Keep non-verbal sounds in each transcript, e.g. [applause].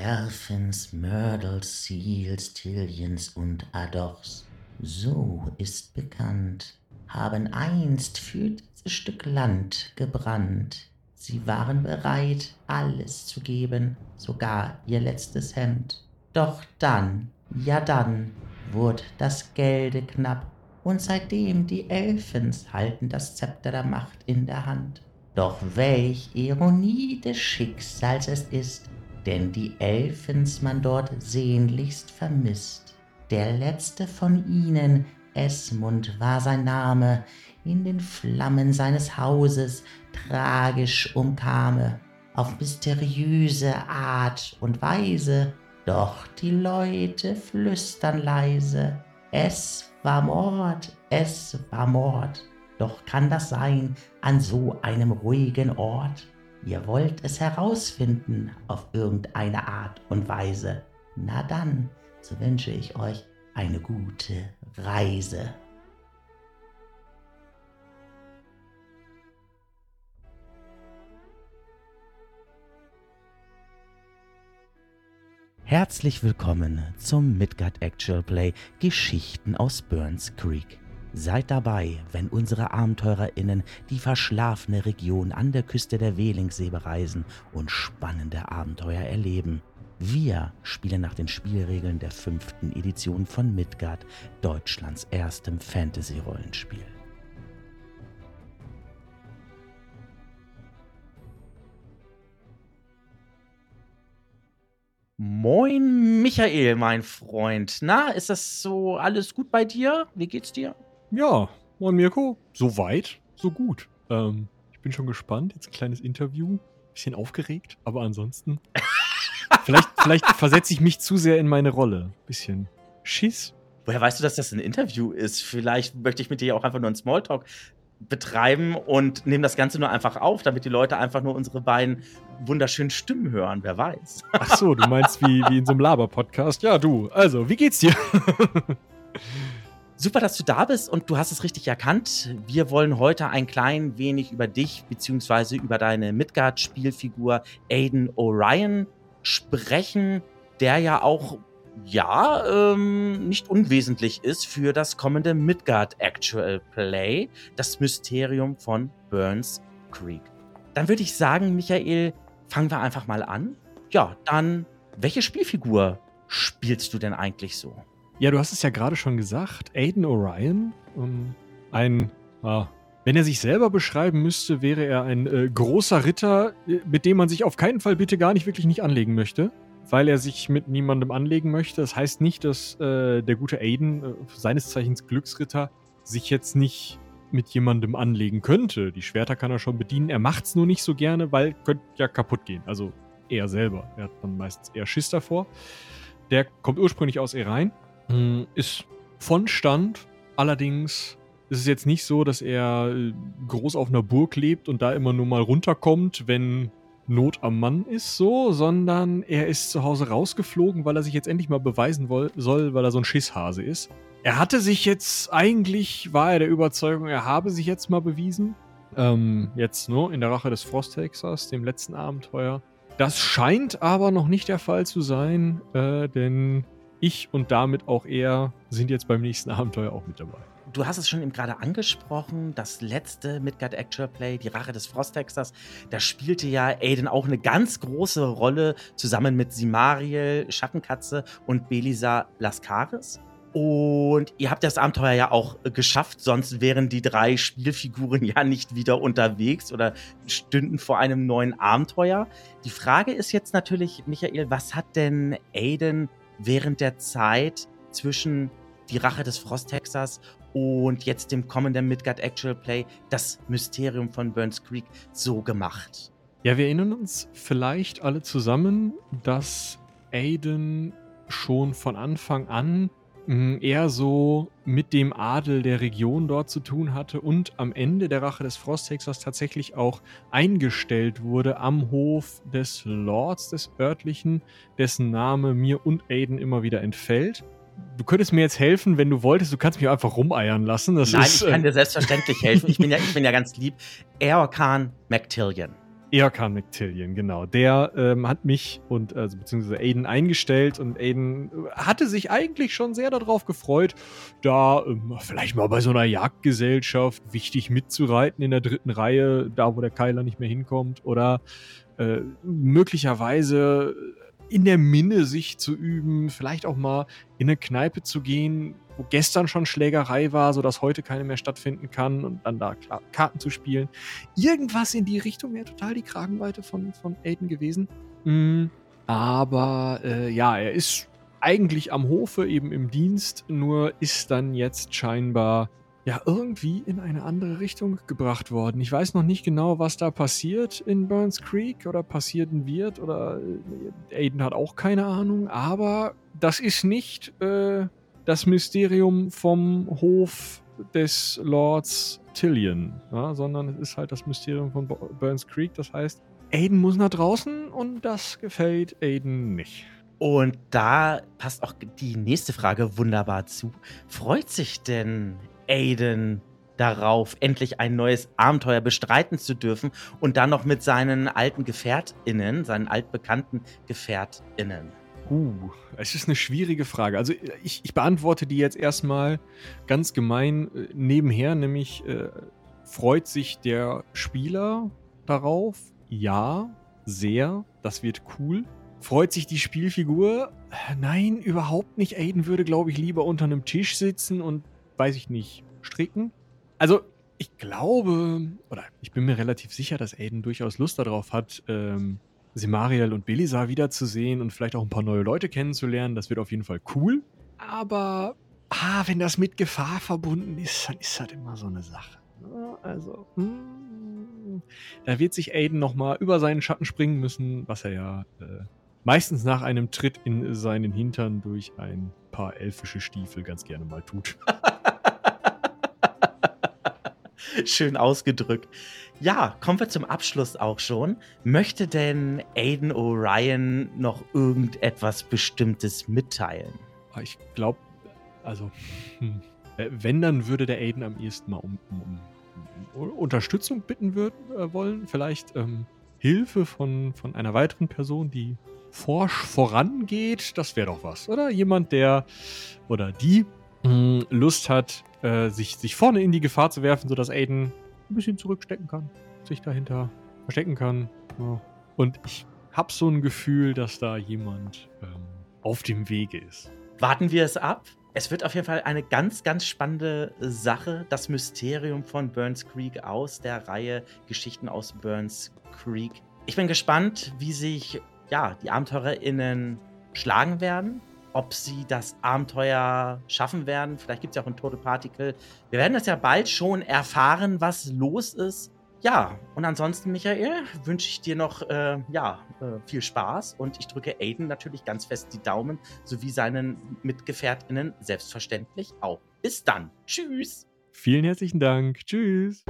Erfins, Myrtles, Seals, Tillions und Adochs, so ist bekannt, haben einst für dieses Stück Land gebrannt. Sie waren bereit, alles zu geben, sogar ihr letztes Hemd. Doch dann, ja dann, wurde das Gelde knapp, und seitdem die Elfens halten das Zepter der Macht in der Hand. Doch welch Ironie des Schicksals es ist, denn die Elfens man dort sehnlichst vermisst. Der letzte von ihnen, Esmund war sein Name, in den Flammen seines Hauses tragisch umkame, auf mysteriöse Art und Weise, doch die Leute flüstern leise, es war Mord, es war Mord. Doch kann das sein an so einem ruhigen Ort? Ihr wollt es herausfinden auf irgendeine Art und Weise. Na dann, so wünsche ich euch eine gute Reise. Herzlich willkommen zum Midgard Actual Play Geschichten aus Burns Creek. Seid dabei, wenn unsere AbenteurerInnen die verschlafene Region an der Küste der Welingsee bereisen und spannende Abenteuer erleben. Wir spielen nach den Spielregeln der fünften Edition von Midgard, Deutschlands erstem Fantasy-Rollenspiel. Moin, Michael, mein Freund. Na, ist das so alles gut bei dir? Wie geht's dir? Ja, moin Mirko. So weit, so gut. Ähm, ich bin schon gespannt. Jetzt ein kleines Interview. Bisschen aufgeregt, aber ansonsten. [laughs] vielleicht vielleicht versetze ich mich zu sehr in meine Rolle. Bisschen Schiss. Woher weißt du, dass das ein Interview ist? Vielleicht möchte ich mit dir auch einfach nur einen Smalltalk betreiben und nehme das Ganze nur einfach auf, damit die Leute einfach nur unsere beiden wunderschönen Stimmen hören. Wer weiß. Ach so, du meinst wie, wie in so einem Laber-Podcast. Ja, du. Also, wie geht's dir? [laughs] Super, dass du da bist und du hast es richtig erkannt. Wir wollen heute ein klein wenig über dich bzw. über deine Midgard-Spielfigur Aiden Orion sprechen, der ja auch ja, ähm, nicht unwesentlich ist für das kommende Midgard Actual Play, das Mysterium von Burns Creek. Dann würde ich sagen, Michael, fangen wir einfach mal an. Ja, dann, welche Spielfigur spielst du denn eigentlich so? Ja, du hast es ja gerade schon gesagt. Aiden Orion, ähm, ein, ah, wenn er sich selber beschreiben müsste, wäre er ein äh, großer Ritter, äh, mit dem man sich auf keinen Fall bitte gar nicht wirklich nicht anlegen möchte, weil er sich mit niemandem anlegen möchte. Das heißt nicht, dass äh, der gute Aiden, äh, seines Zeichens Glücksritter, sich jetzt nicht mit jemandem anlegen könnte. Die Schwerter kann er schon bedienen. Er macht es nur nicht so gerne, weil könnte ja kaputt gehen. Also er selber. Er hat dann meistens eher Schiss davor. Der kommt ursprünglich aus Erein ist von Stand, allerdings ist es jetzt nicht so, dass er äh, groß auf einer Burg lebt und da immer nur mal runterkommt, wenn Not am Mann ist, so, sondern er ist zu Hause rausgeflogen, weil er sich jetzt endlich mal beweisen soll, weil er so ein Schisshase ist. Er hatte sich jetzt, eigentlich war er der Überzeugung, er habe sich jetzt mal bewiesen. Ähm, jetzt, ne, in der Rache des Frosthexers, dem letzten Abenteuer. Das scheint aber noch nicht der Fall zu sein, äh, denn ich und damit auch er sind jetzt beim nächsten [laughs] Abenteuer auch mit dabei. Du hast es schon eben gerade angesprochen, das letzte Midgard Actual Play, die Rache des Frosthexers, da spielte ja Aiden auch eine ganz große Rolle zusammen mit Simariel, Schattenkatze und Belisa Lascaris. Und ihr habt das Abenteuer ja auch geschafft, sonst wären die drei Spielfiguren [laughs] ja nicht wieder unterwegs oder stünden vor einem neuen Abenteuer. Die Frage ist jetzt natürlich, Michael, was hat denn Aiden während der Zeit zwischen die Rache des Frosthexers und jetzt dem kommenden Midgard Actual Play das Mysterium von Burns Creek so gemacht? Ja, wir erinnern uns vielleicht alle zusammen, dass Aiden schon von Anfang an eher so mit dem Adel der Region dort zu tun hatte und am Ende der Rache des Frosthexers tatsächlich auch eingestellt wurde am Hof des Lords des örtlichen, dessen Name mir und Aiden immer wieder entfällt. Du könntest mir jetzt helfen, wenn du wolltest. Du kannst mich einfach rumeiern lassen. Das Nein, ist, ich kann äh, dir selbstverständlich helfen. Ich bin ja, ich bin ja ganz lieb. Eorkan MacTillion. Erkan McTillion, genau. Der ähm, hat mich und also beziehungsweise Aiden eingestellt und Aiden äh, hatte sich eigentlich schon sehr darauf gefreut, da ähm, vielleicht mal bei so einer Jagdgesellschaft wichtig mitzureiten in der dritten Reihe, da wo der Keiler nicht mehr hinkommt, oder äh, möglicherweise in der Minne sich zu üben, vielleicht auch mal in eine Kneipe zu gehen, wo gestern schon Schlägerei war, sodass heute keine mehr stattfinden kann und dann da Karten zu spielen. Irgendwas in die Richtung wäre total die Kragenweite von, von Aiden gewesen. Mhm. Aber äh, ja, er ist eigentlich am Hofe eben im Dienst, nur ist dann jetzt scheinbar ja irgendwie in eine andere Richtung gebracht worden. Ich weiß noch nicht genau, was da passiert in Burns Creek oder passieren wird oder äh, Aiden hat auch keine Ahnung, aber das ist nicht äh, das Mysterium vom Hof des Lords Tillion, ja, sondern es ist halt das Mysterium von Burns Creek. Das heißt, Aiden muss nach draußen und das gefällt Aiden nicht. Und da passt auch die nächste Frage wunderbar zu. Freut sich denn Aiden darauf, endlich ein neues Abenteuer bestreiten zu dürfen und dann noch mit seinen alten GefährtInnen, seinen altbekannten GefährtInnen? Uh, es ist eine schwierige Frage. Also ich, ich beantworte die jetzt erstmal ganz gemein äh, nebenher, nämlich äh, freut sich der Spieler darauf? Ja, sehr. Das wird cool. Freut sich die Spielfigur? Nein, überhaupt nicht. Aiden würde, glaube ich, lieber unter einem Tisch sitzen und, weiß ich nicht, stricken. Also, ich glaube, oder ich bin mir relativ sicher, dass Aiden durchaus Lust darauf hat, ähm, Simariel und Belisar wiederzusehen und vielleicht auch ein paar neue Leute kennenzulernen. Das wird auf jeden Fall cool. Aber ah, wenn das mit Gefahr verbunden ist, dann ist das immer so eine Sache. Ne? Also, mm, da wird sich Aiden nochmal über seinen Schatten springen müssen, was er ja äh, meistens nach einem Tritt in seinen Hintern durch ein paar elfische Stiefel ganz gerne mal tut. [laughs] [laughs] Schön ausgedrückt. Ja, kommen wir zum Abschluss auch schon. Möchte denn Aiden O'Ryan noch irgendetwas Bestimmtes mitteilen? Ah, ich glaube, also, hm, wenn, dann würde der Aiden am ehesten mal um, um, um Unterstützung bitten würden, äh, wollen. Vielleicht ähm, Hilfe von, von einer weiteren Person, die forsch vorangeht. Das wäre doch was, oder? Jemand, der oder die mh, hm, Lust hat, äh, sich, sich vorne in die Gefahr zu werfen, sodass Aiden ein bisschen zurückstecken kann, sich dahinter verstecken kann. Ja. Und ich habe so ein Gefühl, dass da jemand ähm, auf dem Wege ist. Warten wir es ab. Es wird auf jeden Fall eine ganz, ganz spannende Sache. Das Mysterium von Burns Creek aus der Reihe Geschichten aus Burns Creek. Ich bin gespannt, wie sich ja, die AbenteurerInnen schlagen werden ob sie das Abenteuer schaffen werden. Vielleicht gibt es ja auch ein Total Particle. Wir werden das ja bald schon erfahren, was los ist. Ja, und ansonsten, Michael, wünsche ich dir noch äh, ja, äh, viel Spaß und ich drücke Aiden natürlich ganz fest die Daumen, sowie seinen MitgefährtInnen selbstverständlich auch. Bis dann. Tschüss. Vielen herzlichen Dank. Tschüss.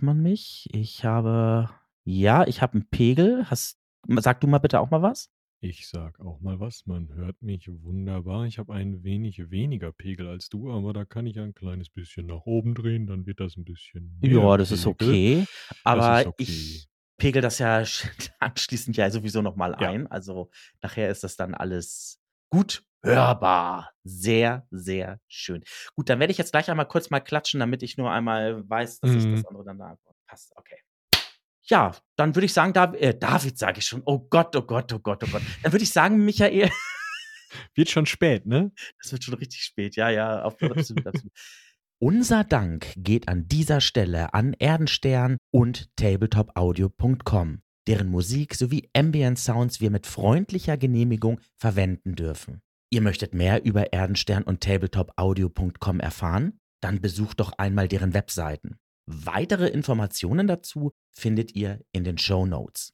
Mich. Ich habe, ja, ich habe einen Pegel. Hast, sag du mal bitte auch mal was. Ich sag auch mal was. Man hört mich wunderbar. Ich habe ein wenig weniger Pegel als du, aber da kann ich ein kleines bisschen nach oben drehen, dann wird das ein bisschen Ja, das ist okay. Aber ist okay. ich pegel das ja [laughs] anschließend ja sowieso nochmal Ja. ein. Also nachher ist das dann alles gut hörbar. Sehr, sehr schön. Gut, dann werde ich jetzt gleich einmal kurz mal klatschen, damit ich nur einmal weiß, dass ich das mhm. andere dann da passt. Okay. ja, dann würde ich sagen, Dav äh, David sage ich schon. Oh Gott, oh Gott, oh Gott, oh Gott. Dann würde ich sagen, Michael. [laughs] Wird schon spät, ne? Das wird schon richtig spät, ja, ja, absolut, absolut. Unser Dank geht an dieser Stelle an Erdenstern und tabletopaudio.com, deren Musik sowie Ambient Sounds wir mit freundlicher Genehmigung verwenden dürfen. Ihr möchtet mehr über Erdenstern und tabletopaudio.com erfahren? Dann besucht doch einmal deren Webseiten. Weitere Informationen dazu findet ihr in den Show Notes.